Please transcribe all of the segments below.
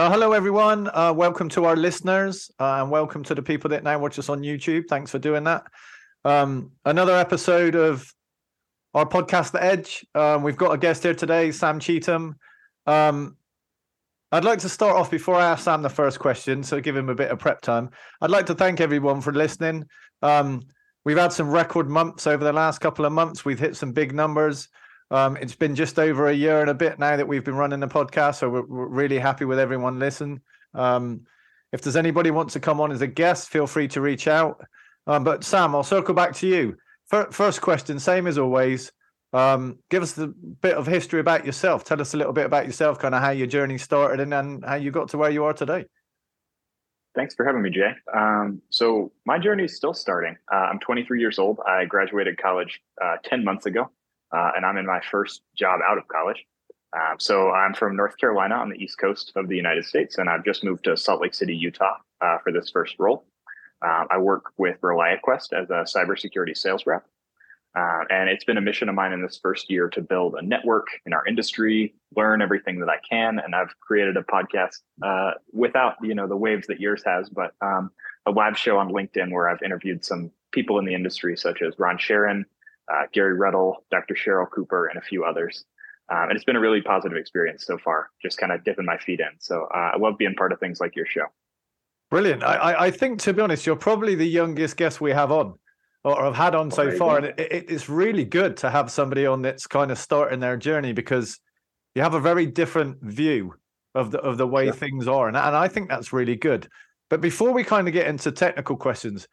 Well, hello everyone. Uh, welcome to our listeners, uh, and welcome to the people that now watch us on YouTube. Thanks for doing that. Um, another episode of our podcast, The Edge. Um, we've got a guest here today, Sam Cheatham. Um, I'd like to start off before I ask Sam the first question, so give him a bit of prep time. I'd like to thank everyone for listening. Um, we've had some record months over the last couple of months. We've hit some big numbers. Um, it's been just over a year and a bit now that we've been running the podcast, so we're, we're really happy with everyone listen. Um, if there's anybody wants to come on as a guest, feel free to reach out. Um, but Sam, I'll circle back to you. First question, same as always. Um, give us a bit of history about yourself. Tell us a little bit about yourself, kind of how your journey started and then how you got to where you are today. Thanks for having me, Jaye. Um, so my journey is still starting. Uh, I'm 23 years old. I graduated college uh, 10 months ago uh, and I'm in my first job out of college. Um, so I'm from North Carolina on the East Coast of the United States, and I've just moved to Salt Lake City, Utah, uh, for this first role. Um, I work with ReliaQuest as a cybersecurity sales rep, uh, and it's been a mission of mine in this first year to build a network in our industry, learn everything that I can, and I've created a podcast uh, without you know the waves that yours has, but um, a live show on LinkedIn where I've interviewed some people in the industry, such as Ron Sharon, uh, Gary Rettel, Dr. Cheryl Cooper, and a few others. Um, and it's been a really positive experience so far, just kind of dipping my feet in. So uh, I love being part of things like your show. Brilliant. I, I think, to be honest, you're probably the youngest guest we have on or have had on so far. And it, it, it's really good to have somebody on that's kind of starting their journey because you have a very different view of the of the way things are. And, and I think that's really good. But before we kind of get into technical questions,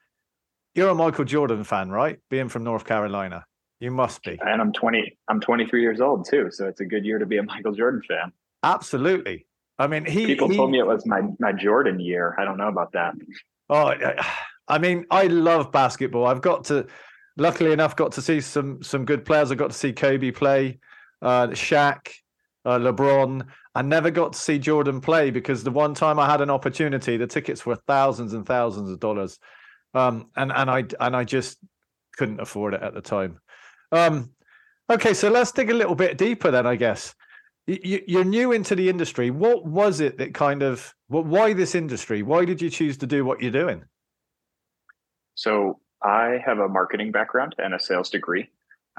you're a Michael Jordan fan, right? Being from North Carolina, you must be. And I'm 20. I'm 23 years old too, so it's a good year to be a Michael Jordan fan. Absolutely. I mean, he. People he, told me it was my my Jordan year. I don't know about that. Oh, I mean, I love basketball. I've got to, luckily enough, got to see some some good players. I got to see Kobe play, uh, Shaq, uh, LeBron. I never got to see Jordan play because the one time I had an opportunity, the tickets were thousands and thousands of dollars um, and and I and I just couldn't afford it at the time. Um, okay, so let's dig a little bit deeper then. I guess you, you're new into the industry. What was it that kind of? Why this industry? Why did you choose to do what you're doing? So I have a marketing background and a sales degree.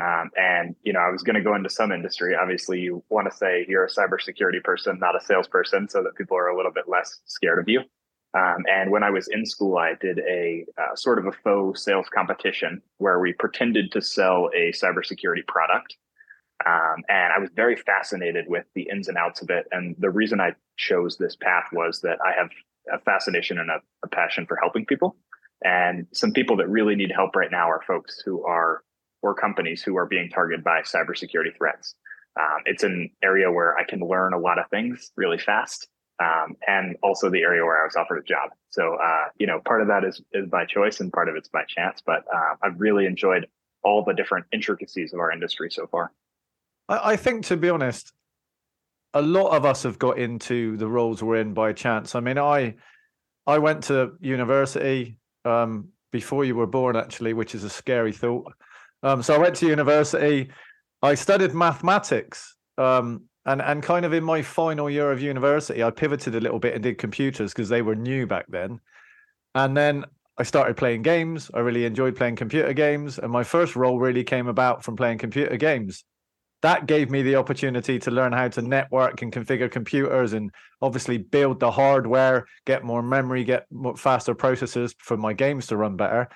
Um, and you know, I was going to go into some industry. Obviously, you want to say you're a cybersecurity person, not a salesperson, so that people are a little bit less scared of you. Um, and when I was in school, I did a uh, sort of a faux sales competition where we pretended to sell a cybersecurity product. Um, and I was very fascinated with the ins and outs of it. And the reason I chose this path was that I have a fascination and a, a passion for helping people. And some people that really need help right now are folks who are, or companies who are being targeted by cybersecurity threats. Um, it's an area where I can learn a lot of things really fast um, and also the area where I was offered a job. So, uh, you know, part of that is is by choice and part of it's by chance. But uh, I've really enjoyed all the different intricacies of our industry so far. I, I think, to be honest, a lot of us have got into the roles we're in by chance. I mean, I I went to university um, before you were born, actually, which is a scary thought. Um, so I went to university. I studied mathematics. Um, and and kind of in my final year of university, I pivoted a little bit and did computers because they were new back then. And then I started playing games. I really enjoyed playing computer games, and my first role really came about from playing computer games. That gave me the opportunity to learn how to network and configure computers, and obviously build the hardware, get more memory, get more faster processors for my games to run better.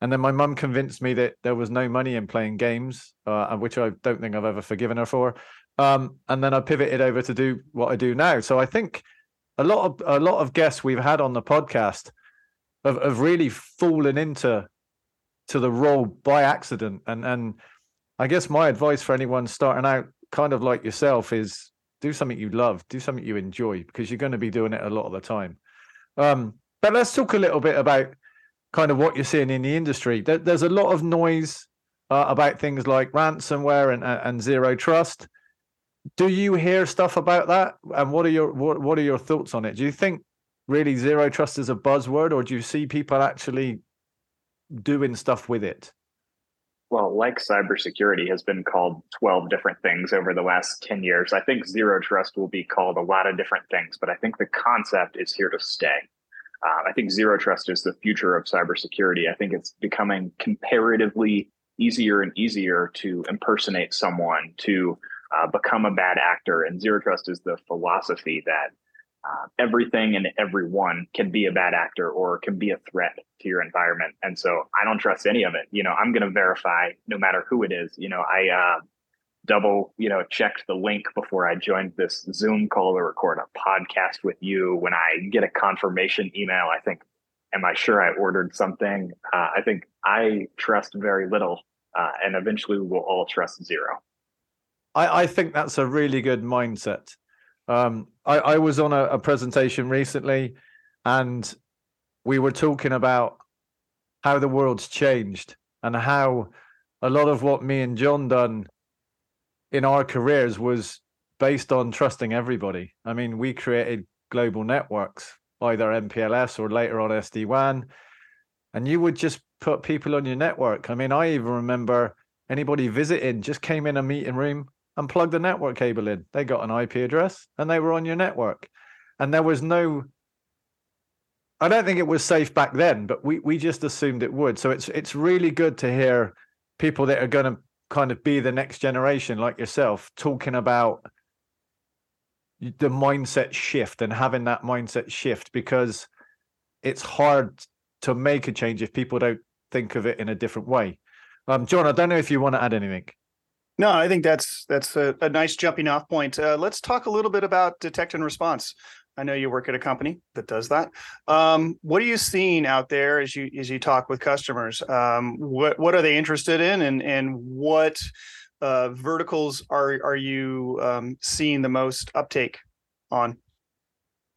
And then my mum convinced me that there was no money in playing games, uh, which I don't think I've ever forgiven her for. Um, and then I pivoted over to do what I do now. So I think a lot of a lot of guests we've had on the podcast have, have really fallen into to the role by accident. And and I guess my advice for anyone starting out, kind of like yourself, is do something you love, do something you enjoy, because you're going to be doing it a lot of the time. Um, but let's talk a little bit about kind of what you're seeing in the industry. There, there's a lot of noise uh, about things like ransomware and, and zero trust do you hear stuff about that? And what are your what, what are your thoughts on it? Do you think really zero trust is a buzzword, or do you see people actually doing stuff with it? well, like cybersecurity has been called 12 different things over the last 10 years. I think zero trust will be called a lot of different things, but I think the concept is here to stay. Uh, I think zero trust is the future of cybersecurity. I think it's becoming comparatively easier and easier to impersonate someone, to uh, become a bad actor. And zero trust is the philosophy that uh, everything and everyone can be a bad actor or can be a threat to your environment. And so I don't trust any of it. You know, I'm going to verify no matter who it is. You know, I uh, double, you know, checked the link before I joined this Zoom call to record a podcast with you. When I get a confirmation email, I think, am I sure I ordered something? Uh, I think I trust very little, uh, and eventually we will all trust zero. I, I think that's a really good mindset um, I, I was on a, a presentation recently and we were talking about how the world's changed and how a lot of what me and John done in our careers was based on trusting everybody. I mean, we created global networks, either MPLS or later on SD WAN, and you would just put people on your network. I mean, I even remember anybody visiting just came in a meeting room, and plug the network cable in. They got an IP address and they were on your network. And there was no I don't think it was safe back then, but we we just assumed it would. So it's it's really good to hear people that are going to kind of be the next generation like yourself talking about the mindset shift and having that mindset shift because it's hard to make a change if people don't think of it in a different way. Um, John, I don't know if you want to add anything. No, I think that's that's a, a nice jumping off point. Uh, let's talk a little bit about detect and response. I know you work at a company that does that. Um, what are you seeing out there as you as you talk with customers? Um, what what are they interested in, and and what uh, verticals are are you um, seeing the most uptake on?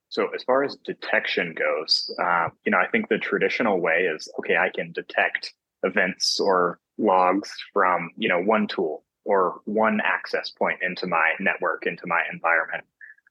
So as far as detection goes, uh, you know, I think the traditional way is okay. I can detect events or logs from you know one tool or one access point into my network, into my environment.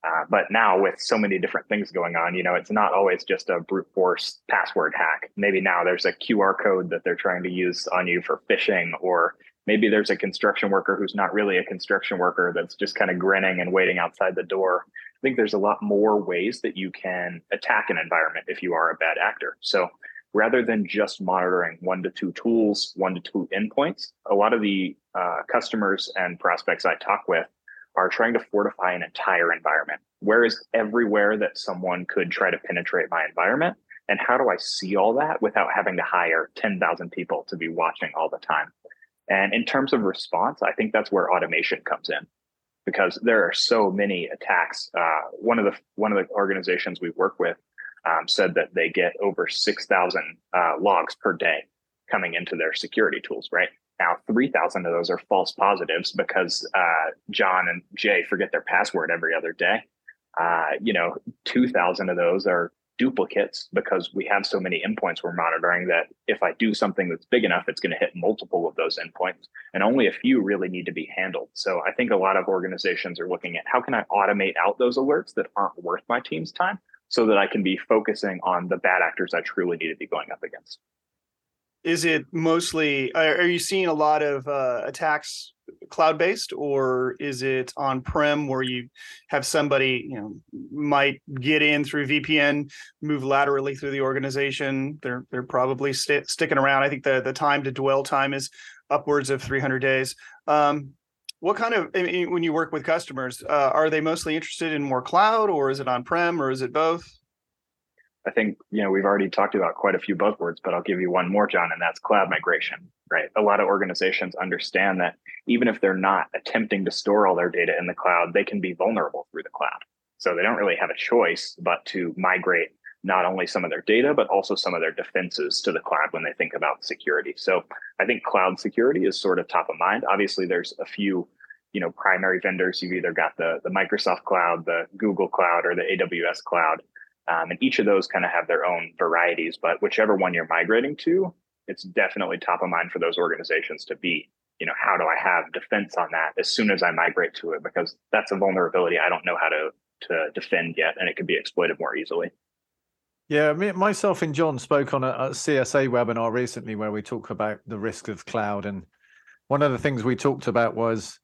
Uh, but now with so many different things going on, you know, it's not always just a brute force password hack. Maybe now there's a QR code that they're trying to use on you for phishing, or maybe there's a construction worker who's not really a construction worker that's just kind of grinning and waiting outside the door. I think there's a lot more ways that you can attack an environment if you are a bad actor. So rather than just monitoring one to two tools, one to two endpoints, a lot of the uh, customers and prospects I talk with are trying to fortify an entire environment. Where is everywhere that someone could try to penetrate my environment? And how do I see all that without having to hire 10,000 people to be watching all the time? And in terms of response, I think that's where automation comes in because there are so many attacks. Uh, one of the one of the organizations we work with um, said that they get over 6,000 uh, logs per day coming into their security tools, right? Now, 3,000 of those are false positives because uh, John and Jaye forget their password every other day. Uh, you know, 2,000 of those are duplicates because we have so many endpoints we're monitoring that if I do something that's big enough, it's going to hit multiple of those endpoints. And only a few really need to be handled. So I think a lot of organizations are looking at how can I automate out those alerts that aren't worth my team's time so that I can be focusing on the bad actors I truly need to be going up against. Is it mostly, are you seeing a lot of uh, attacks cloud based or is it on prem where you have somebody, you know, might get in through VPN, move laterally through the organization? They're, they're probably st- sticking around. I think the, the time to dwell time is upwards of 300 days. Um, what kind of I mean, when you work with customers uh, are they mostly interested in more cloud or is it on prem or is it both? I think you know we've already talked about quite a few buzzwords but i'll give you one more john and that's cloud migration right? A lot of organizations understand that even if they're not attempting to store all their data in the cloud they can be vulnerable through the cloud. So they don't really have a choice but to migrate not only some of their data, but also some of their defenses to the cloud when they think about security. So I think cloud security is sort of top of mind. Obviously, there's a few, you know, primary vendors. You've either got the the Microsoft cloud, the Google cloud, or the AWS cloud, um, and each of those kind of have their own varieties. But whichever one you're migrating to, it's definitely top of mind for those organizations to be. You know, how do I have defense on that as soon as I migrate to it? Because that's a vulnerability I don't know how to to defend yet, and it can be exploited more easily. Yeah, me, myself and John spoke on a, a, CSA webinar recently where we talk about the risk of cloud, and one of the things we talked about was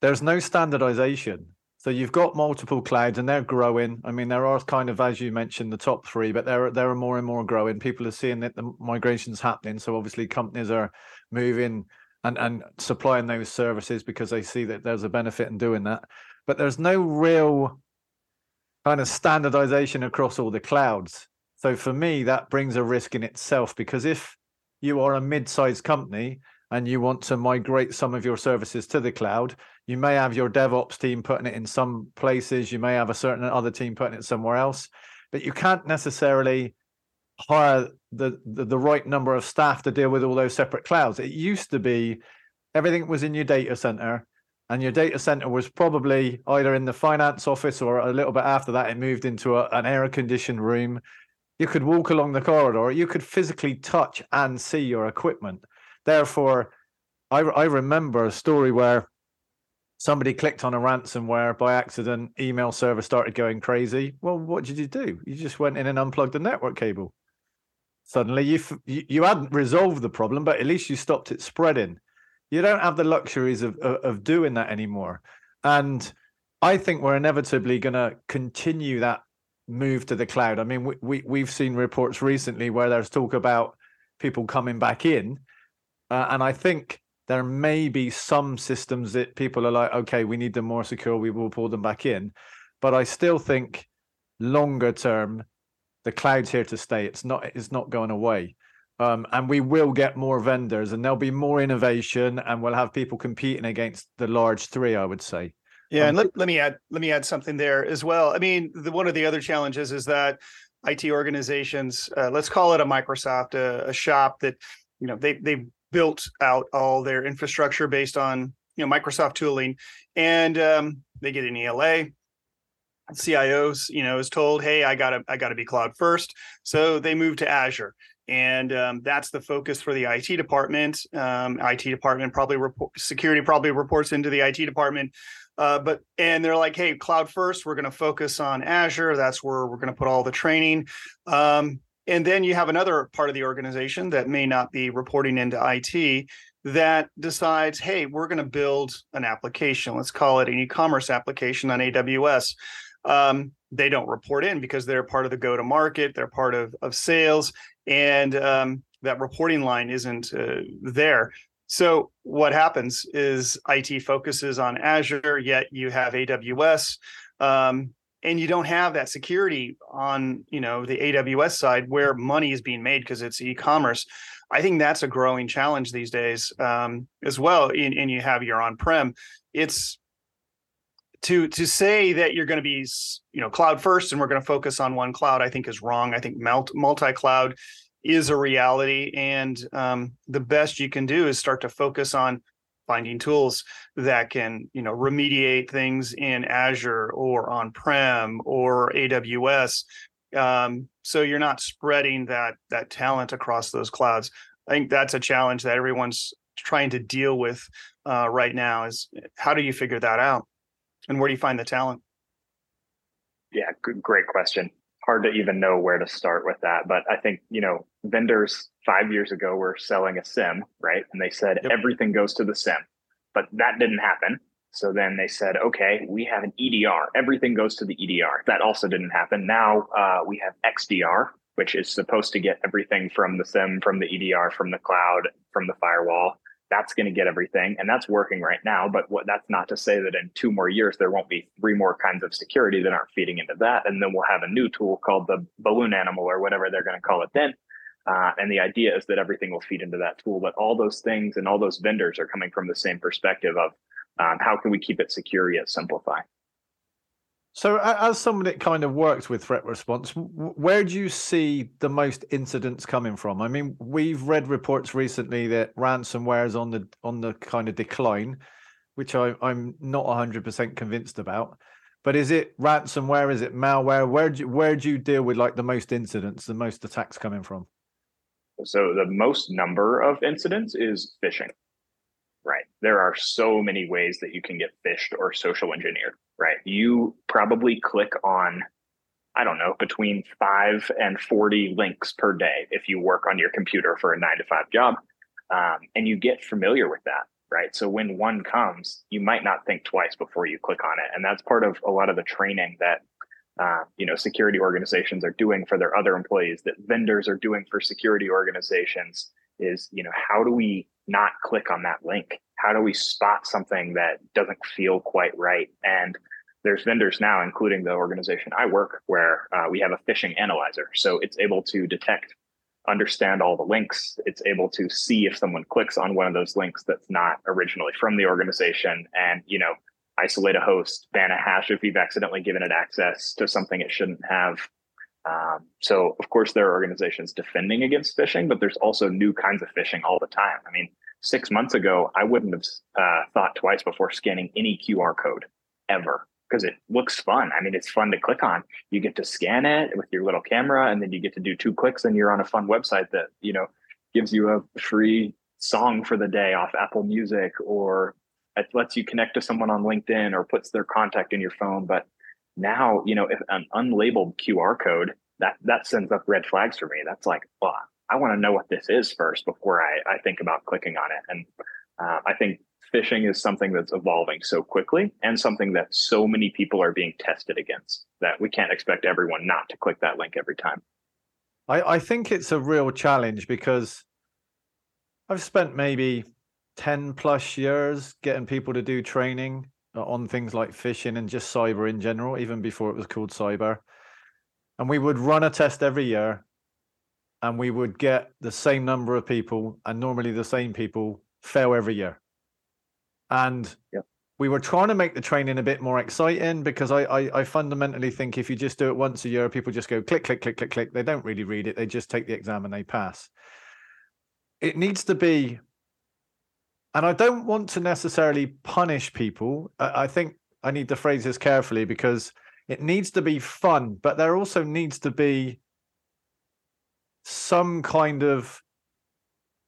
there's no standardization. So you've got multiple clouds and they're growing. I mean, there are kind of, as you mentioned, the top three, but there, are there are more and more growing. People are seeing that the migration's happening. So obviously companies are moving and, and supplying those services because they see that there's a benefit in doing that. But there's no real kind of standardization across all the clouds. So for me, that brings a risk in itself because if you are a mid-sized company and you want to migrate some of your services to the cloud, you may have your DevOps team putting it in some places, you may have a certain other team putting it somewhere else, but you can't necessarily hire the, the, the right number of staff to deal with all those separate clouds. It used to be everything was in your data center, and your data center was probably either in the finance office or a little bit after that, it moved into a, an air conditioned room. You could walk along the corridor, you could physically touch and see your equipment. Therefore, I, I remember a story where somebody clicked on a ransomware by accident, email server started going crazy. Well, what did you do? You just went in and unplugged the network cable. Suddenly, you you hadn't resolved the problem, but at least you stopped it spreading. You don't have the luxuries of of, of doing that anymore, and I think we're inevitably going to continue that move to the cloud. I mean, we, we we've seen reports recently where there's talk about people coming back in uh, and I think there may be some systems that people are like, okay, we need them more secure. We will pull them back in. But I still think longer term, the cloud's here to stay. It's not. It's not going away. Um, and we will get more vendors, and there'll be more innovation, and we'll have people competing against the large three. I would say. Yeah, um, and let, let me add let me add something there as well. I mean, the, one of the other challenges is that IT organizations, uh, let's call it a Microsoft, a, a shop that you know they they built out all their infrastructure based on you know Microsoft tooling, and um, they get an ELA. CIOs, you know, is told, "Hey, I gotta, I gotta be cloud first. So they move to Azure, and um, that's the focus for the IT department. Um, IT department probably report, security probably reports into the IT department, uh, but and they're like, "Hey, cloud first. We're going to focus on Azure. That's where we're going to put all the training." Um, and then you have another part of the organization that may not be reporting into IT that decides, hey, we're going to build an application. Let's call it an e-commerce application on AWS. Um, they don't report in because they're part of the go-to-market, they're part of of sales, and um, that reporting line isn't uh, there. So what happens is IT focuses on Azure, yet you have AWS. Um, and you don't have that security on you know the aws side where money is being made because it's e-commerce i think that's a growing challenge these days um, as well and, and you have your on-prem it's to to say that you're going to be you know cloud first and we're going to focus on one cloud i think is wrong. I think multi-cloud is a reality and um, the best you can do is start to focus on finding tools that can you know remediate things in azure or on-prem or aws um, so you're not spreading that that talent across those clouds. I think that's a challenge that everyone's trying to deal with uh, right now is how do you figure that out and where do you find the talent yeah great question hard to even know where to start with that. But I think, you know, vendors five years ago were selling a SIEM, right? And they said yep. everything goes to the SIEM. but that didn't happen. So then they said, okay, we have an EDR. Everything goes to the EDR. That also didn't happen. Now uh, we have XDR, which is supposed to get everything from the SIEM, from the EDR, from the cloud, from the firewall that's going to get everything and that's working right now but what that's not to say that in two more years there won't be three more kinds of security that aren't feeding into that and then we'll have a new tool called the balloon animal or whatever they're going to call it then. Uh, and the idea is that everything will feed into that tool but all those things and all those vendors are coming from the same perspective of um, how can we keep it secure yet simplify so, as someone that kind of works with threat response, where do you see the most incidents coming from? I mean, we've read reports recently that ransomware is on the on the kind of decline, which I, I'm not 100% convinced about. But is it ransomware? Is it malware? Where do you, where do you deal with like the most incidents, the most attacks coming from? So the most number of incidents is phishing right? There are so many ways that you can get phished or social engineered, right? You probably click on, I don't know, between five and 40 links per day if you work on your computer for a nine to five job. um, and you get familiar with that right so when one comes you might not think twice before you click on it and that's part of a lot of the training that uh, you know security organizations are doing for their other employees that vendors are doing for security organizations is you know how do we not click on that link? How do we spot something that doesn't feel quite right? And there's vendors now including the organization i work where uh, we have a phishing analyzer. So it's able to detect understand all the links. It's able to see if someone clicks on one of those links that's not originally from the organization and you know isolate a host ban a hash if you've accidentally given it access to something it shouldn't have um, so of course there are organizations defending against phishing but there's also new kinds of phishing all the time i mean six months ago i wouldn't have uh, thought twice before scanning any qr code ever because it looks fun. I mean, it's fun to click on. You get to scan it with your little camera, and then you get to do two clicks, and you're on a fun website that you know gives you a free song for the day off Apple Music, or it lets you connect to someone on LinkedIn, or puts their contact in your phone. But now, you know, if an unlabeled QR code that that sends up red flags for me. That's like, well, I want to know what this is first before I, I think about clicking on it. And uh, I think phishing is something that's evolving so quickly and something that so many people are being tested against that we can't expect everyone not to click that link every time. I, I think it's a real challenge because I've spent maybe 10 plus years getting people to do training Uh, on things like phishing and just cyber in general, even before it was called cyber. And we would run a test every year and we would get the same number of people and normally the same people fail every year and yep. we were trying to make the training a bit more exciting because I, I, I fundamentally think if you just do it once a year, people just go click click click click click. They don't really read it. They just take the exam and they pass. It needs to be, and I don't want to necessarily punish people. I, I think I need to phrase this carefully because it needs to be fun, but there also needs to be some kind of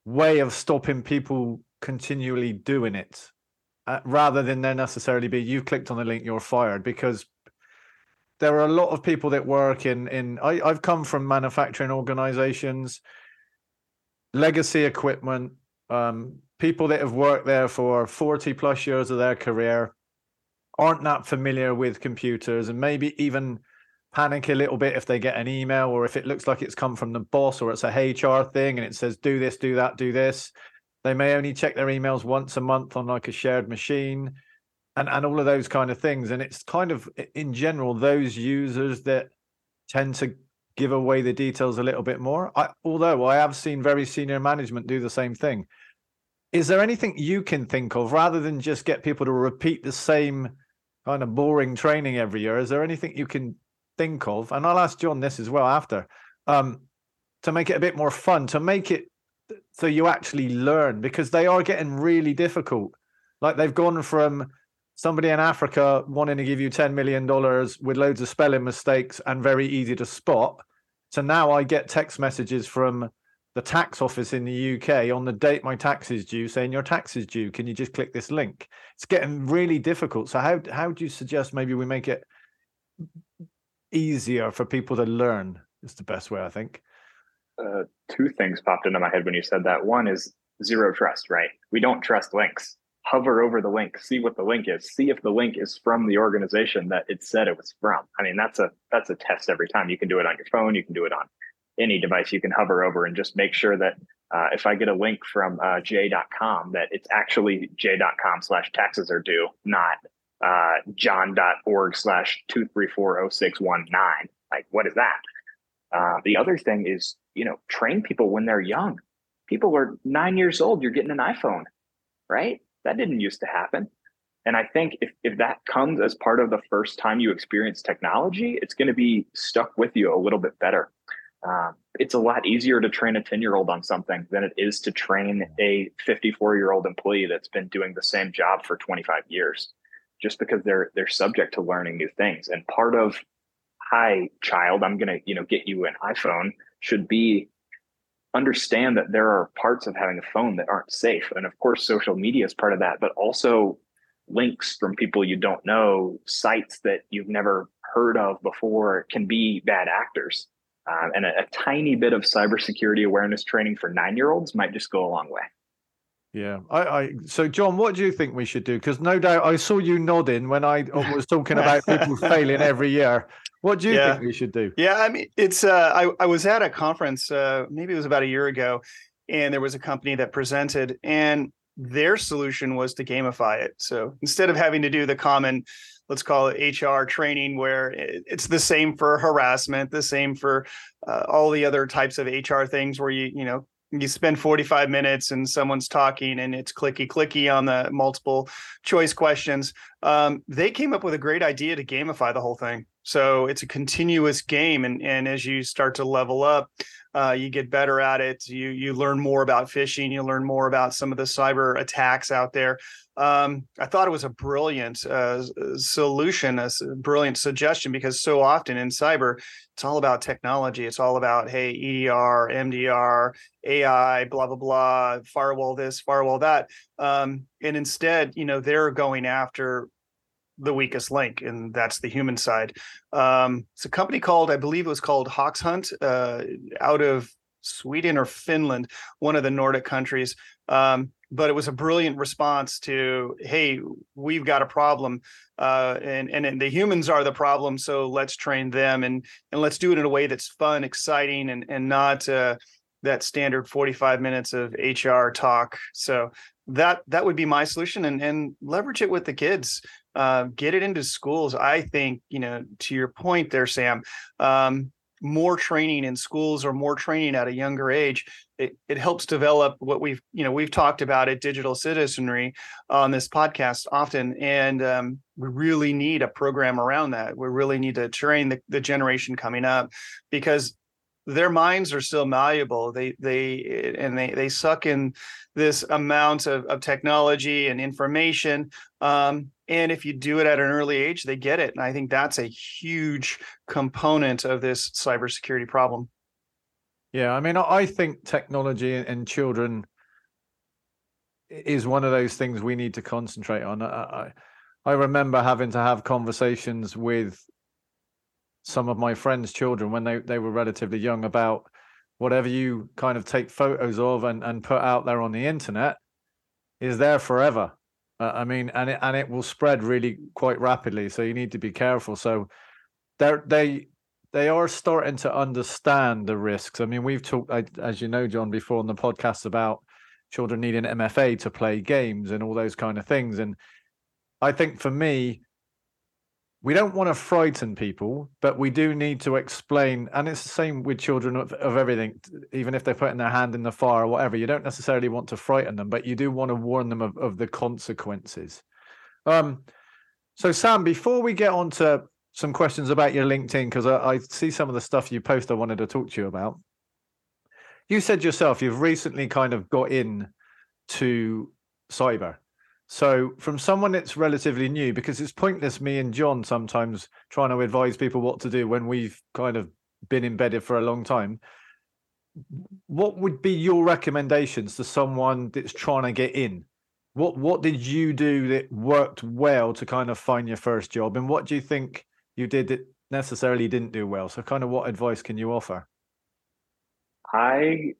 way of stopping people continually doing it uh, rather than there necessarily be you clicked on the link, you're fired because there are a lot of people that work in in I, I've come from manufacturing organizations, legacy equipment, um, people that have worked there for 40 plus years of their career aren't that familiar with computers and maybe even panic a little bit if they get an email or if it looks like it's come from the boss or it's a HR thing and it says do this, do that, do this. They may only check their emails once a month on like a shared machine and, and all of those kind of things. And it's kind of in general, those users that tend to give away the details a little bit more. I, although I have seen very senior management do the same thing. Is there anything you can think of rather than just get people to repeat the same kind of boring training every year? Is there anything you can think of? And I'll ask John this as well after um, to make it a bit more fun, to make it so you actually learn because they are getting really difficult. Like they've gone from somebody in Africa wanting to give you $10 million with loads of spelling mistakes and very easy to spot. So now I get text messages from the tax office in the UK on the date my tax is due saying your tax is due. Can you just click this link? It's getting really difficult. So how how do you suggest maybe we make it easier for people to learn? Is the best way I think uh, two things popped into my head when you said that. One is zero trust, right? We don't trust links. Hover over the link, see what the link is, see if the link is from the organization that it said it was from. I mean, that's a that's a test every time. You can do it on your phone, you can do it on any device. You can hover over and just make sure that uh, if I get a link from uh, j.com, that it's actually j.com slash taxes are due, not uh, john.org slash 2340619. Like, what is that? Uh, the other thing is you know, train people when they're young. People are nine years old, you're getting an iPhone, right? That didn't used to happen. And I think if, if that comes as part of the first time you experience technology, it's going to be stuck with you a little bit better. Um, it's a lot easier to train a 10 year old on something than it is to train a 54 year old employee that's been doing the same job for 25 years just because they're they're subject to learning new things and part of hi child i'm going to you know get you an iphone should be understand that there are parts of having a phone that aren't safe. And of course, social media is part of that, but also links from people you don't know, sites that you've never heard of before can be bad actors. Um, and a, a, tiny bit of cybersecurity awareness training for nine year olds might just go a long way. Yeah, I, I so John, what do you think we should do? Because no doubt I saw you nodding when I was talking about people failing every year. What do you yeah. think we should do? Yeah, I mean, it's uh, I I was at a conference, uh, maybe it was about a year ago, and there was a company that presented, and their solution was to gamify it. So instead of having to do the common, let's call it HR training, where it's the same for harassment, the same for uh, all the other types of HR things, where you you know you spend 45 minutes and someone's talking and it's clicky clicky on the multiple choice questions. Um, they came up with a great idea to gamify the whole thing. So it's a continuous game and, and as you start to level up uh, you get better at it. You you learn more about phishing. You learn more about some of the cyber attacks out there um, i thought it was a brilliant uh, solution a brilliant suggestion because so often in cyber it's all about technology it's all about hey edr mdr ai blah blah blah firewall this firewall that um, and instead you know they're going after the weakest link, and that's the human side. Um, it's a company called, I believe it was called Hoxhunt, uh, out of Sweden or Finland, one of the Nordic countries. Um, but it was a brilliant response to, hey, we've got a problem, uh, and, and, and the humans are the problem, so let's train them and and let's do it in a way that's fun, exciting, and and not uh, that standard 45 minutes of HR talk. So that that would be my solution and and leverage it with the kids uh, get it into schools i think you know to your point there sam um, more training in schools or more training at a younger age it, it helps develop what we've you know we've talked about at digital citizenry on this podcast often and um, we really need a program around that. We really need to train the, the generation coming up because their minds are still malleable. They they and they they suck in this amount of, of technology and information um, and if you do it at an early age they get it. And i think that's a huge component of this cybersecurity problem. Yeah i mean i think technology and children is one of those things we need to concentrate on. I i remember having to have conversations with some of my friends' children when they, they were relatively young about whatever you kind of take photos of and, and put out there on the internet is there forever. Uh, I mean, and it, and it will spread really quite rapidly. So you need to be careful. So they they they are starting to understand the risks. I mean, we've talked, as you know, John, before on the podcast about children needing MFA to play games and all those kind of things. And I think for me, we don't want to frighten people, but we do need to explain. And it's the same with children of, of, everything, even if they're putting their hand in the fire or whatever. You don't necessarily want to frighten them, but you do want to warn them of, of the consequences. Um, so, Sam, before we get on to some questions about your LinkedIn, because I, I see some of the stuff you post I wanted to talk to you about. You said yourself you've recently kind of got in to cyber. So, from someone that's relatively new, because it's pointless me and John sometimes trying to advise people what to do when we've kind of been embedded for a long time. What would be your recommendations to someone that's trying to get in? What What did you do that worked well to kind of find your first job, and what do you think you did that necessarily didn't do well? So, kind of what advice can you offer? I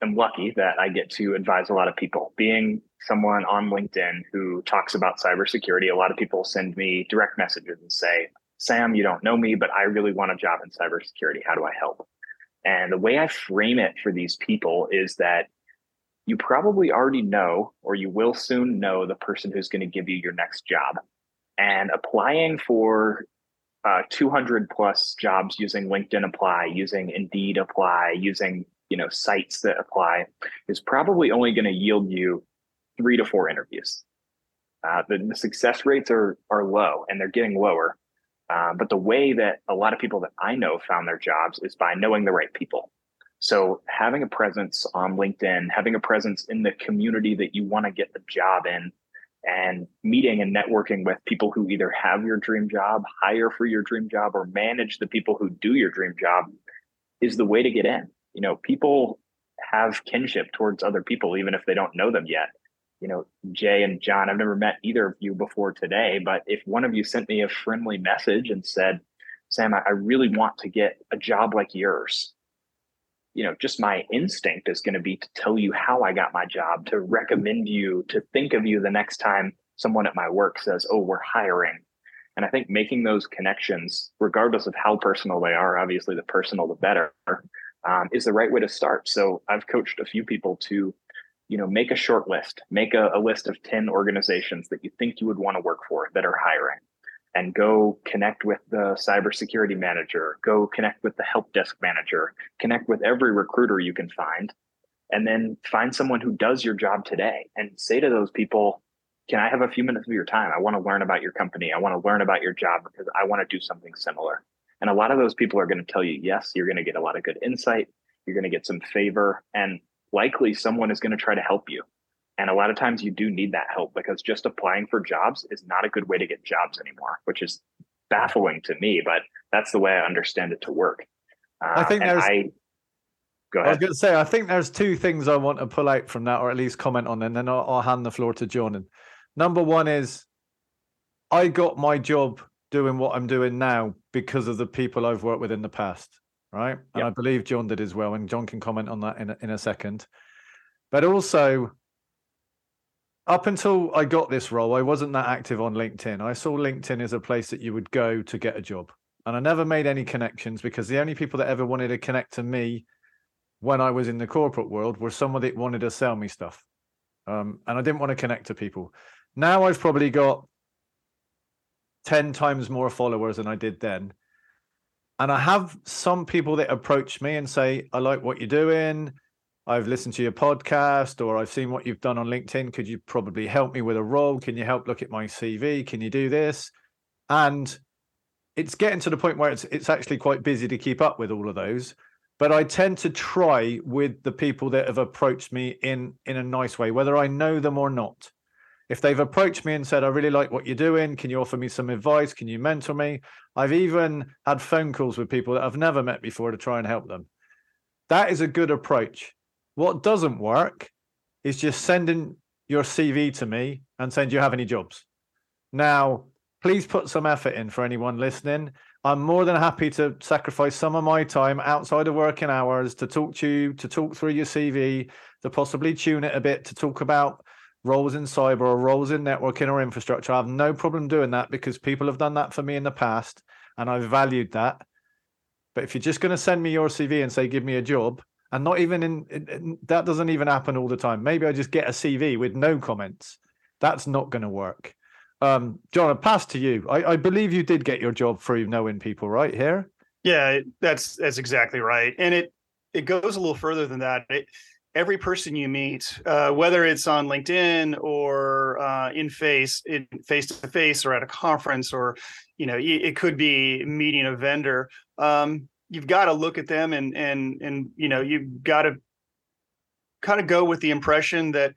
am lucky that I get to advise a lot of people. Being someone on LinkedIn who talks about cybersecurity, a lot of people send me direct messages and say, Sam, you don't know me, but I really want a job in cybersecurity. How do I help? And the way I frame it for these people is that you probably already know, or you will soon know, the person who's going to give you your next job. And applying for uh, 200 plus jobs using LinkedIn Apply, using Indeed Apply, using you know sites that apply is probably only going to yield you three to four interviews. Uh, the, the, success rates are are low and they're getting lower. Uh, but the way that a lot of people that I know found their jobs is by knowing the right people. So having a presence on LinkedIn, having a presence in the community that you want to get the job in, and meeting and networking with people who either have your dream job, hire for your dream job, or manage the people who do your dream job is the way to get in you know, people have kinship towards other people, even if they don't know them yet. You know, Jaye and John, I've never met either of you before today, but if one of you sent me a friendly message and said, Sam, I really want to get a job like yours, you know, just my instinct is going to be to tell you how I got my job, to recommend you, to think of you the next time someone at my work says, "Oh, we're hiring." And I think making those connections, regardless of how personal they are, obviously the personal the better, um, is the right way to start. So I've coached a few people to, you know, make a short list, make a, a list of 10 organizations that you think you would want to work for that are hiring and go connect with the cybersecurity manager, go connect with the help desk manager, connect with every recruiter you can find, and then find someone who does your job today and say to those people, Can I have a few minutes of your time? I want to learn about your company. I want to learn about your job because I want to do something similar. And a lot of those people are going to tell you, yes, you're going to get a lot of good insight. You're going to get some favor, and likely someone is going to try to help you. And a lot of times you do need that help because just applying for jobs is not a good way to get jobs anymore, which is baffling to me, but that's the way I understand it to work. Uh, I think there's. I, go ahead. I was going to say, I think there's two things I want to pull out from that, or at least comment on, and then I'll, I'll hand the floor to John. And number one is, I got my job doing what I'm doing now because of the people I've worked with in the past, right? And. I believe John did as well, and John can comment on that in a, in a second. But also, up until I got this role, I wasn't that active on LinkedIn. I saw LinkedIn as a place that you would go to get a job. And I never made any connections because the only people that ever wanted to connect to me when I was in the corporate world were someone that wanted to sell me stuff. Um, and I didn't want to connect to people. Now I've probably got 10 times more followers than I did then. And I have some people that approach me and say, I like what you're doing. I've listened to your podcast or I've seen what you've done on LinkedIn. Could you probably help me with a role? Can you help look at my CV? Can you do this? And it's getting to the point where it's it's actually quite busy to keep up with all of those. But I tend to try with the people that have approached me in in a nice way, whether I know them or not. If they've approached me and said, I really like what you're doing, can you offer me some advice? Can you mentor me? I've even had phone calls with people that I've never met before to try and help them. That is a good approach what doesn't work is just sending your CV to me and saying, Do you have any jobs? Now, please put some effort in for anyone listening. I'm more than happy to sacrifice some of my time outside of working hours to talk to you, to talk through your CV, to possibly tune it a bit, to talk about roles in cyber or roles in networking or infrastructure. I have no problem doing that because people have done that for me in the past and I've valued that. But if you're just going to send me your CV and say, give me a job, and not even in, in, in, that doesn't even happen all the time. Maybe I just get a CV with no comments. That's not going to work. Um, John, I pass to you. I, I, believe you did get your job through knowing people, right here. Yeah, that's that's exactly right, and it it goes a little further than that. It, every person you meet, uh, whether it's on LinkedIn or uh, in face, in face to face, or at a conference, or you know, it could be meeting a vendor. Um, you've got to look at them and and and you know you've got to kind of go with the impression that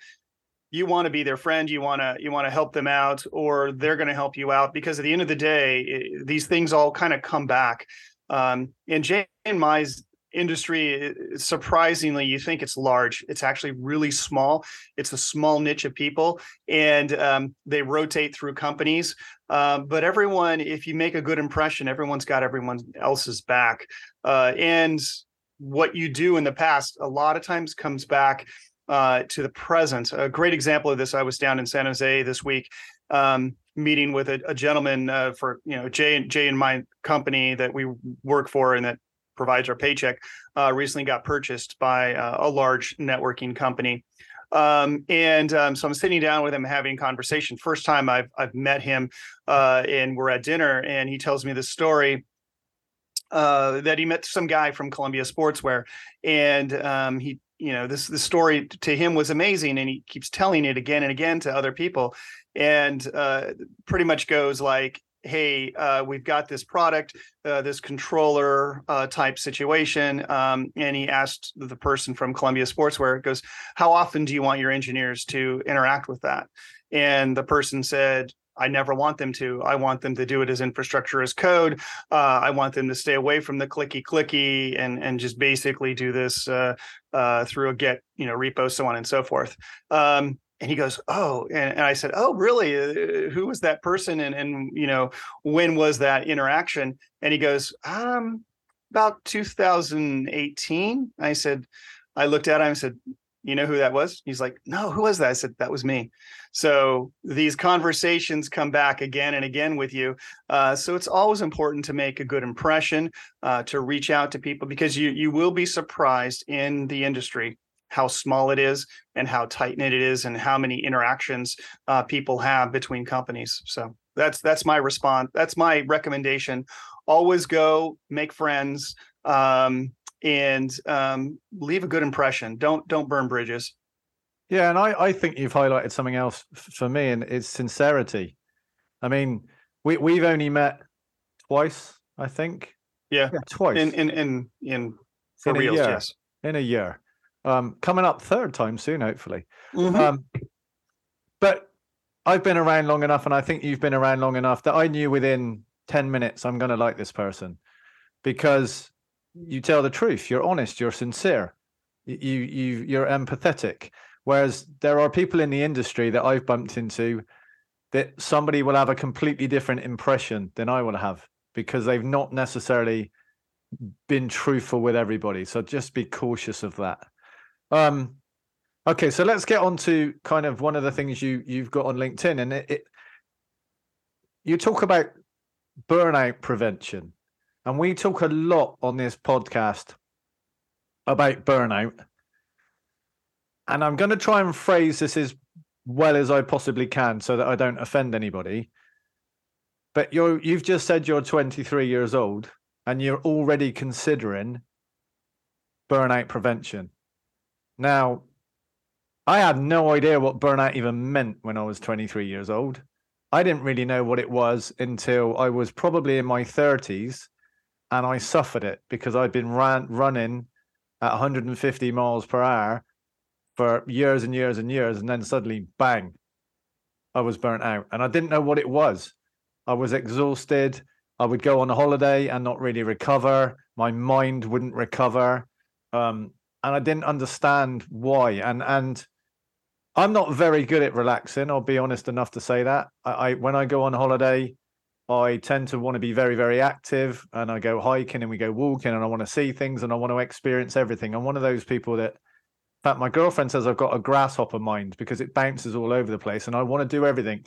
you want to be their friend you want to you want to help them out or they're going to help you out because at the end of the day it, these things all kind of come back um, and Mai's industry surprisingly you think it's large. It's actually really small. It's a small niche of people and um, they rotate through companies. Uh, but everyone if you make a good impression everyone's got everyone else's back. Uh, and what you do in the past a lot of times comes back uh, to the present. A great example of this i was down in san jose this week um, meeting with a, a gentleman uh, for you know Jaye and Jaye and my company that we work for and that provides our paycheck, uh, recently got purchased by uh, a large networking company. Um, and um, so I'm sitting down with him having conversation. First time I've I've met him, uh, and we're at dinner, and he tells me this story uh, that he met some guy from Columbia Sportswear, and um, he you know this the story to him was amazing, and he keeps telling it again and again to other people, and uh, pretty much goes like hey, uh, we've got this product, uh, this controller uh, type situation. Um, and he asked the person from Columbia Sportswear, goes, how often do you want your engineers to interact with that? And the person said, I never want them to. I want them to do it as infrastructure as code. Uh, I want them to stay away from the clicky clicky and and just basically do this uh, uh, through a Git, you know, repo, so on and so forth. Um, and he goes oh and, and i said oh really uh, who was that person and and you know when was that interaction and he goes um about 2018. I said, I looked at him and said, you know who that was? He's like, no, who was that? I said, that was me. So these conversations come back again and again with you. Uh, so it's always important to make a good impression, uh, to reach out to people because you you will be surprised in the industry how small it is and how tight knit it is and how many interactions uh, people have between companies. So that's that's my response. That's my recommendation. Always go make friends. Um, and um, leave a good impression. Don't don't burn bridges. Yeah, and I, I think you've highlighted something else for me, and it's sincerity. I mean, we we've only met twice, I think. Yeah, yeah twice. In in in in for in reals, year. yes. In a year, um, coming up third time soon, hopefully. Mhm. Um, but I've been around long enough, and I think you've been around long enough that I knew within ten minutes I'm going to like this person. Because you tell the truth you're honest you're sincere. You you you're empathetic. Whereas there are people in the industry that i've bumped into that somebody will have a completely different impression than i will have because they've not necessarily been truthful with everybody. So just be cautious of that um okay so let's get on to kind of one of the things you you've got on linkedin and it, it you talk about burnout prevention and we talk a lot on this podcast about burnout. And I'm going to try and phrase this as well as I possibly can so that I don't offend anybody. But you're you've just said you're 23 years old and you're already considering burnout prevention. Now, I had no idea what burnout even meant when I was 23 years old. I didn't really know what it was until I was probably in my 30s and I suffered it because I'd been ran, running at 150 miles per hour for years and years and years, and then suddenly, bang, I was burnt out, and I didn't know what it was. I was exhausted. I would go on a holiday and not really recover. My mind wouldn't recover, um, and I didn't understand why. And and I'm not very good at relaxing. I'll be honest enough to say that. I, I when I go on holiday, I tend to want to be very, very active and I go hiking and we go walking and I want to see things and I want to experience everything. I'm one of those people that, in fact, my girlfriend says I've got a grasshopper mind because it bounces all over the place and I want to do everything.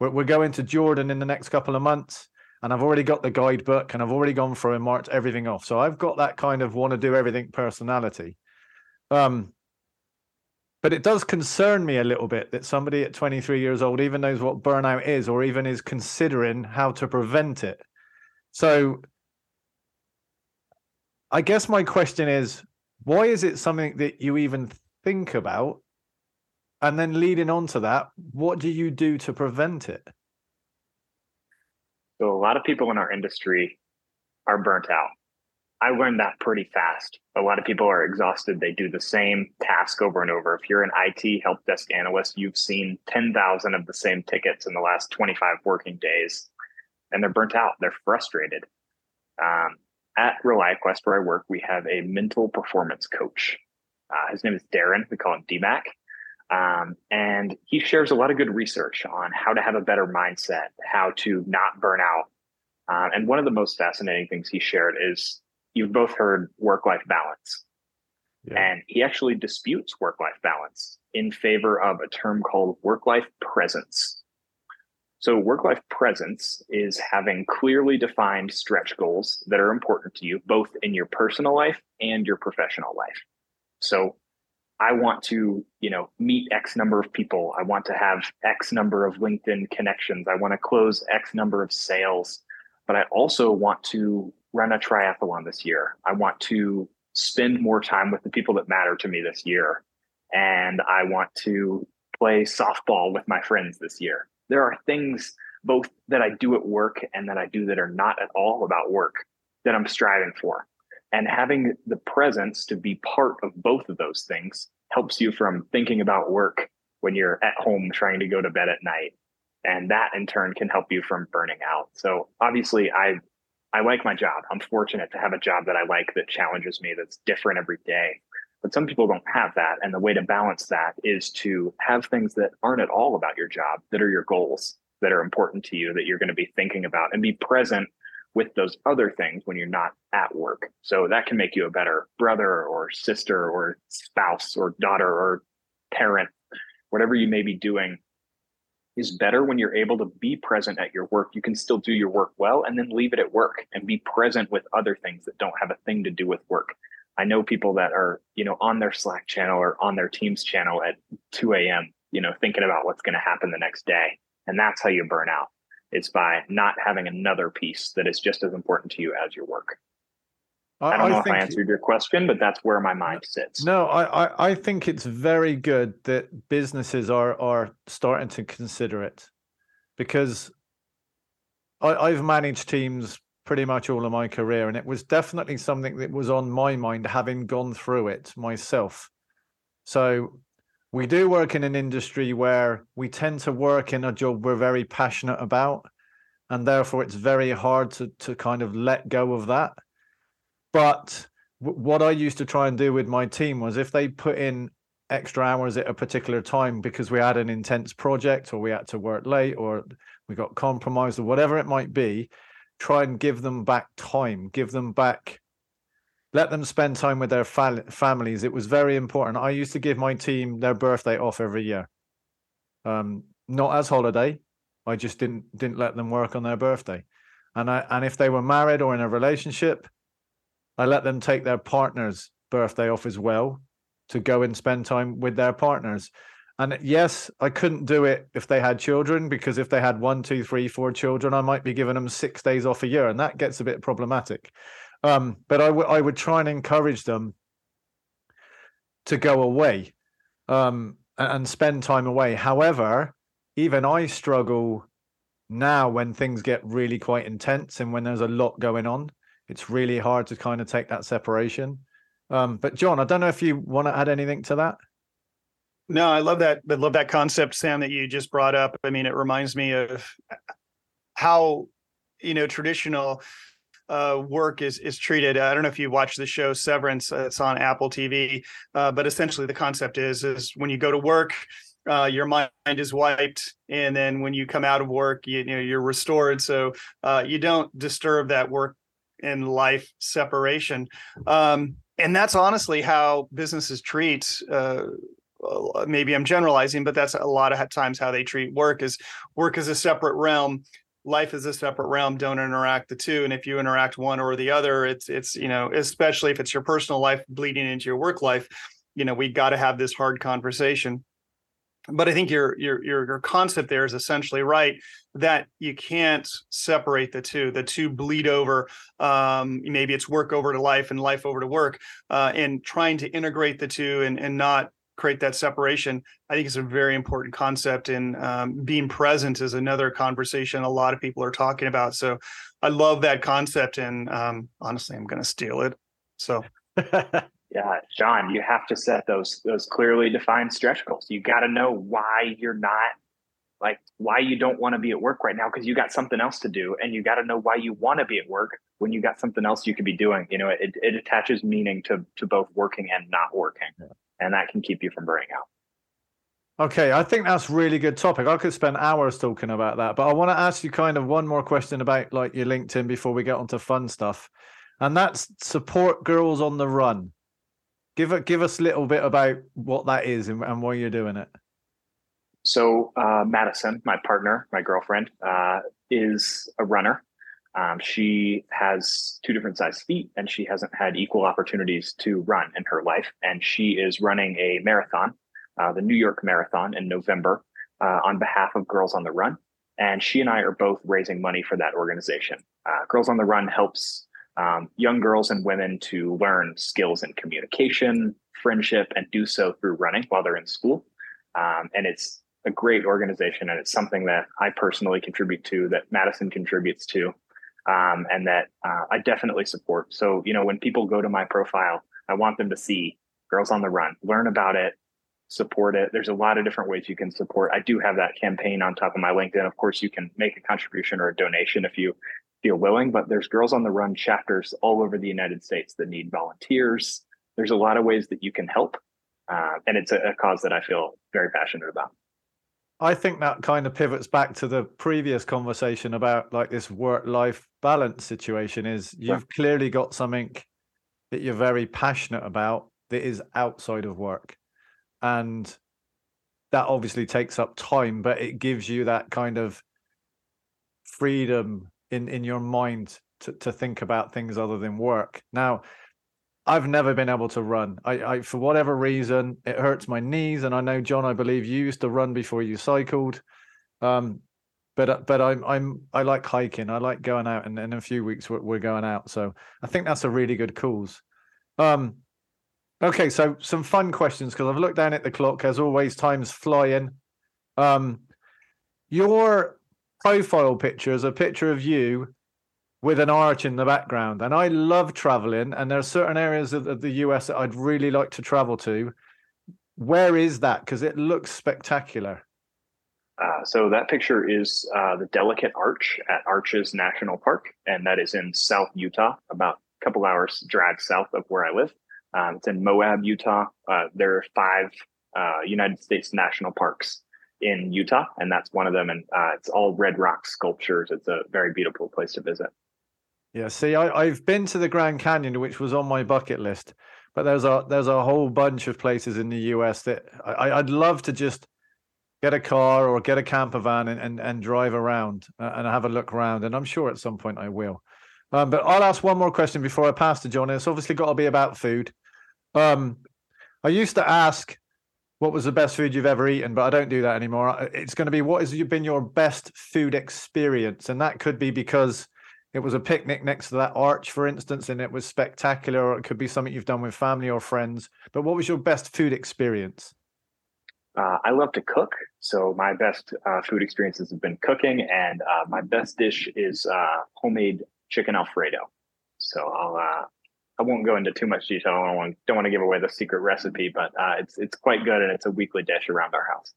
We're, we're going to Jordan in the next couple of months and I've already got the guidebook and I've already gone through and marked everything off. So I've got that kind of want to do everything personality. Um, but it does concern me a little bit that somebody at 23 years old even knows what burnout is or even is considering how to prevent it. So I guess my question is why is it something that you even think about? And then leading on to that, what do you do to prevent it? So a lot of people in our industry are burnt out. I learned that pretty fast. A lot of people are exhausted. They do the same task over and over. If you're an IT help desk analyst, you've seen 10,000 of the same tickets in the last 25 working days, and they're burnt out. They're frustrated. Um, at ReliaQuest, where I work, we have a mental performance coach. Uh, his name is Darren. We call him DMAC. Um, and he shares a lot of good research on how to have a better mindset, how to not burn out. Uh, and one of the most fascinating things he shared is you've both heard work life balance. Yeah. And he actually disputes work life balance in favor of a term called work life presence. So, work life presence is having clearly defined stretch goals that are important to you, both in your personal life and your professional life. So, I want to, you know, meet X number of people. I want to have X number of LinkedIn connections. I want to close X number of sales. But I also want to run a triathlon this year. I want to spend more time with the people that matter to me this year. And I want to play softball with my friends this year. There are things both that I do at work and that I do that are not at all about work that I'm striving for. And having the presence to be part of both of those things helps you from thinking about work when you're at home trying to go to bed at night. And that in turn can help you from burning out. So obviously I I like my job. I'm fortunate to have a job that I like that challenges me, that's different every day. But some people don't have that. And the way to balance that is to have things that aren't at all about your job, that are your goals, that are important to you, that you're going to be thinking about, and be present with those other things when you're not at work. So that can make you a better brother or sister or spouse or daughter or parent, whatever you may be doing is better when you're able to be present at your work. You can still do your work well and then leave it at work and be present with other things that don't have a thing to do with work. I know people that are, you know, on their Slack channel or on their Teams channel at 2 a.m., you know, thinking about what's going to happen the next day. And that's how you burn out. It's by not having another piece that is just as important to you as your work. I, I don't know I if I answered your question, but that's where my mind sits. No, I, I, I think it's very good that businesses are are starting to consider it because I, I've managed teams pretty much all of my career, and it was definitely something that was on my mind, having gone through it myself. So we do work in an industry where we tend to work in a job we're very passionate about, and therefore it's very hard to to kind of let go of that. But w- what I used to try and do with my team was if they put in extra hours at a particular time because we had an intense project or we had to work late or we got compromised or whatever it might be try and give them back time, give them back, let them spend time with their fa- families. It was very important. I used to give my team their birthday off every year, um, not as holiday. I just didn't didn't let them work on their birthday, and I and if they were married or in a relationship, I let them take their partner's birthday off as well to go and spend time with their partners. And yes, I couldn't do it if they had children because if they had one, two, three, four children, I might be giving them six days off a year, and that gets a bit problematic. Um, but I, w- I would try and encourage them to go away um, and, and spend time away. However, even I struggle now when things get really quite intense and when there's a lot going on. It's really hard to kind of take that separation. Um, but John, I don't know if you want to add anything to that. No, I love that. I love that concept, Sam, that you just brought up. I mean, it reminds me of how you know traditional uh, work is is treated. I don't know if you watch the show Severance. Uh, it's on Apple TV, uh, but essentially the concept is is when you go to work, uh, your mind is wiped, and then when you come out of work, you, you know you're restored. So uh, you don't disturb that work and life separation. Um, and that's honestly how businesses treat uh, uh, maybe I'm generalizing, but that's a lot of times how they treat work is work is a separate realm. Life is a separate realm. Don't interact the two. And if you interact one or the other, it's it's you know especially if it's your personal life bleeding into your work life, you know we got to have this hard conversation. But I think your your your concept there is essentially right that you can't separate the two. The two bleed over. Um, maybe it's work over to life and life over to work, uh, and trying to integrate the two and and not create that separation i think is a very important concept and um, being present is another conversation a lot of people are talking about so i love that concept and um, honestly i'm going to steal it so yeah john you have to set those those clearly defined stretch goals you got to know why you're not like why you don't want to be at work right now because you got something else to do and you got to know why you want to be at work when you got something else you could be doing you know it, it attaches meaning to to both working and not working yeah and that can keep you from burning out. Okay, I think that's really good topic. I could spend hours talking about that, but I want to ask you kind of one more question about like your LinkedIn before we get onto fun stuff, and that's support girls on the run. Give give us a little bit about what that is and, and why you're doing it. So uh, Madison, my partner, my girlfriend, uh, is a runner. Um, she has two different size feet and she hasn't had equal opportunities to run in her life. And she is running a marathon, uh, the New York Marathon in November, uh, on behalf of Girls on the Run. And she and I are both raising money for that organization. Uh, Girls on the Run helps um, young girls and women to learn skills in communication, friendship, and do so through running while they're in school. Um, and it's a great organization and it's something that I personally contribute to, that Madison contributes to um, and that uh, I definitely support. So, you know, when people go to my profile, I want them to see Girls on the Run, learn about it, support it. There's a lot of different ways you can support. I do have that campaign on top of my LinkedIn. Of course, you can make a contribution or a donation if you feel willing, but there's Girls on the Run chapters all over the United States that need volunteers. There's a lot of ways that you can help. Uh, and it's a, a cause that I feel very passionate about. I think that kind of pivots back to the previous conversation about like this work life balance situation is you've Sure. clearly got something that you're very passionate about that is outside of work. And that obviously takes up time, but it gives you that kind of freedom in in your mind to, to think about things other than work. Now, I've never been able to run. I, I for whatever reason it hurts my knees, and I know John. I believe you used to run before you cycled, um, but uh, but I'm I'm I like hiking. I like going out, and in a few weeks we're, we're going out. So I think that's a really good cause. Um, okay, so some fun questions because I've looked down at the clock. As always, time's flying. Um, your profile picture is a picture of you with an arch in the background. And I love traveling, and there are certain areas of, the US that I'd really like to travel to. Where is that? Because it looks spectacular. Uh, so that picture is uh, the Delicate Arch at Arches National Park, and that is in South Utah, about a couple hours drive south of where I live. Um, it's in Moab, Utah. Uh, there are five uh, United States national parks in Utah, and that's one of them. And uh, it's all red rock sculptures. It's a very beautiful place to visit. Yeah, see, I, I've been to the Grand Canyon, which was on my bucket list, but there's a there's a whole bunch of places in the US that I, I'd love to just get a car or get a camper van and, and, and drive around uh, and have a look around. And I'm sure at some point I will. Um, but I'll ask one more question before I pass to John. It's obviously got to be about food. Um, I used to ask what was the best food you've ever eaten, but I don't do that anymore. It's going to be what has been your best food experience, and that could be because it was a picnic next to that arch, for instance, and it was spectacular, or it could be something you've done with family or friends. But what was your best food experience? Uh, I love to cook, so my best uh, food experiences have been cooking, and uh, my best dish is uh, homemade chicken alfredo. So I'll uh, I won't go into too much detail. I don't want don't want to give away the secret recipe, but uh, it's it's quite good, and it's a weekly dish around our house.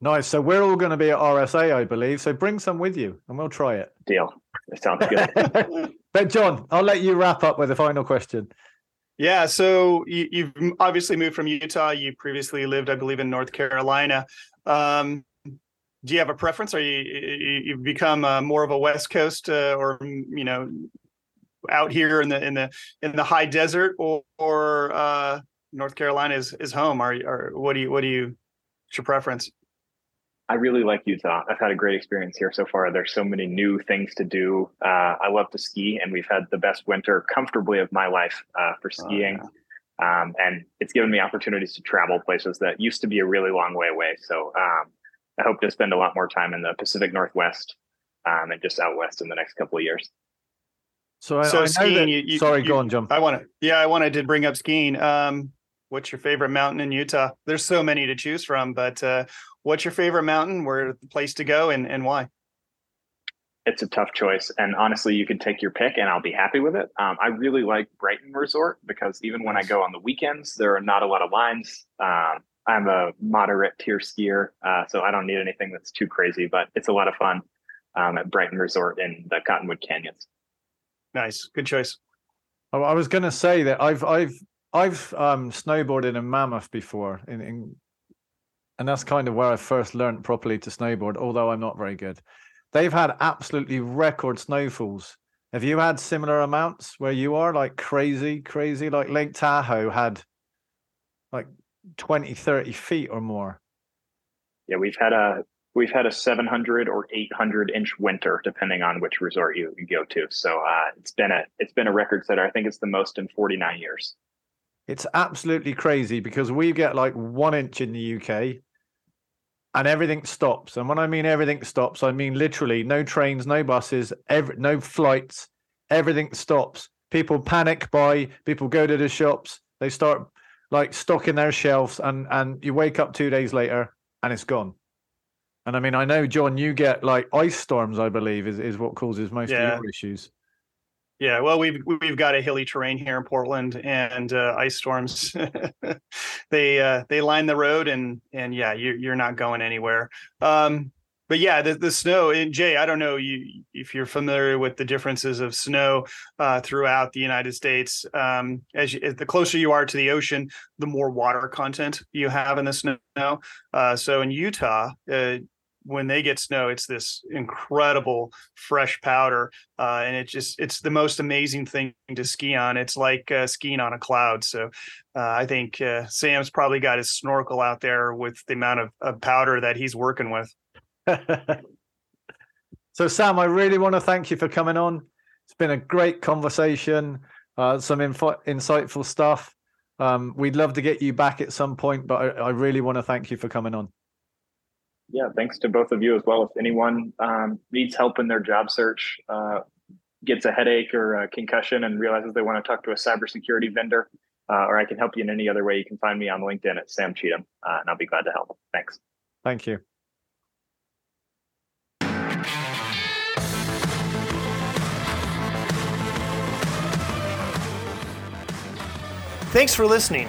Nice. So we're all going to be at RSA, I believe. So bring some with you, and we'll try it. Deal. It sounds good. but John, I'll let you wrap up with a final question. Yeah, so you, you've obviously moved from Utah. You previously lived, I believe, in North Carolina. Um, do you have a preference? Are you you- you've become uh, more of a West Coast uh, or mm, you know out here in the in the in the high desert, or, or uh, North Carolina is is home? Are or what do you what do you? What's your preference? I really like Utah. I've had a great experience here so far. There's so many new things to do. Uh, I love to ski, and we've had the best winter comfortably of my life uh, for Oh, skiing. um, and it's given me opportunities to travel places that used to be a really long way away. So um, I hope to spend a lot more time in the Pacific Northwest um, and just out west in the next couple of years. So, I, So I know skiing, that- you- you- sorry, you- go on, John. I want to. Yeah, I wanted to bring up skiing. Um, what's your favorite mountain in Utah? There's so many to choose from, but uh, what's your favorite mountain? Where the place to go and and why? It's a tough choice, and honestly, you could take your pick, and I'll be happy with it. Um, I really like Brighton Resort because even when I go on the weekends, there are not a lot of lines. Um, I'm a moderate tier skier, uh, so I don't need anything that's too crazy, but it's a lot of fun um, at Brighton Resort in the Cottonwood Canyons. Nice, good choice. Oh, I was going to say that I've I've I've um, snowboarded in Mammoth before, in, in and that's kind of where I first learned properly to snowboard. Although I'm not very good, they've had absolutely record snowfalls. Have you had similar amounts where you are like crazy, crazy? Like Lake Tahoe had like 20, 30 feet or more. Yeah, we've had a we've had a 700 or 800 inch winter, depending on which resort you, you go to. So uh, it's been a it's been a record setter. I think it's the most in 49 years. It's absolutely crazy because we get like one inch in the UK and everything stops. And when I mean everything stops, I mean literally no trains, no buses, every, no flights, everything stops. People panic buy, people go to the shops, they start like stocking their shelves, and, and you wake up two days later and it's gone. And I mean, I know, John, you get like ice storms, I believe, is, is what causes most Yeah. of your issues. Yeah, well, we've we've got a hilly terrain here in Portland, and uh, ice storms. they uh, they line the road, and and yeah, you're you're not going anywhere. Um, but yeah, the, the snow and Jaye, I don't know you if you're familiar with the differences of snow uh, throughout the United States. Um, as, you, as, the closer you are to the ocean, the more water content you have in the snow. Uh, so in Utah, uh, when they get snow, it's this incredible fresh powder, uh, and it just it's the most amazing thing to ski on. It's like uh, skiing on a cloud. So uh, I think uh, Sam's probably got his snorkel out there with the amount of, of powder that he's working with. so Sam, I really want to thank you for coming on. It's been a great conversation, uh, some info- insightful stuff. Um, we'd love to get you back at some point, but I, I really want to thank you for coming on yeah, thanks to both of you as well. If anyone um, needs help in their job search, uh, gets a headache or a concussion and realizes they want to talk to a cybersecurity vendor, uh, or I can help you in any other way, you can find me on LinkedIn at Sam Cheatham, uh, and I'll be glad to help. Thanks. Thank you. Thanks for listening.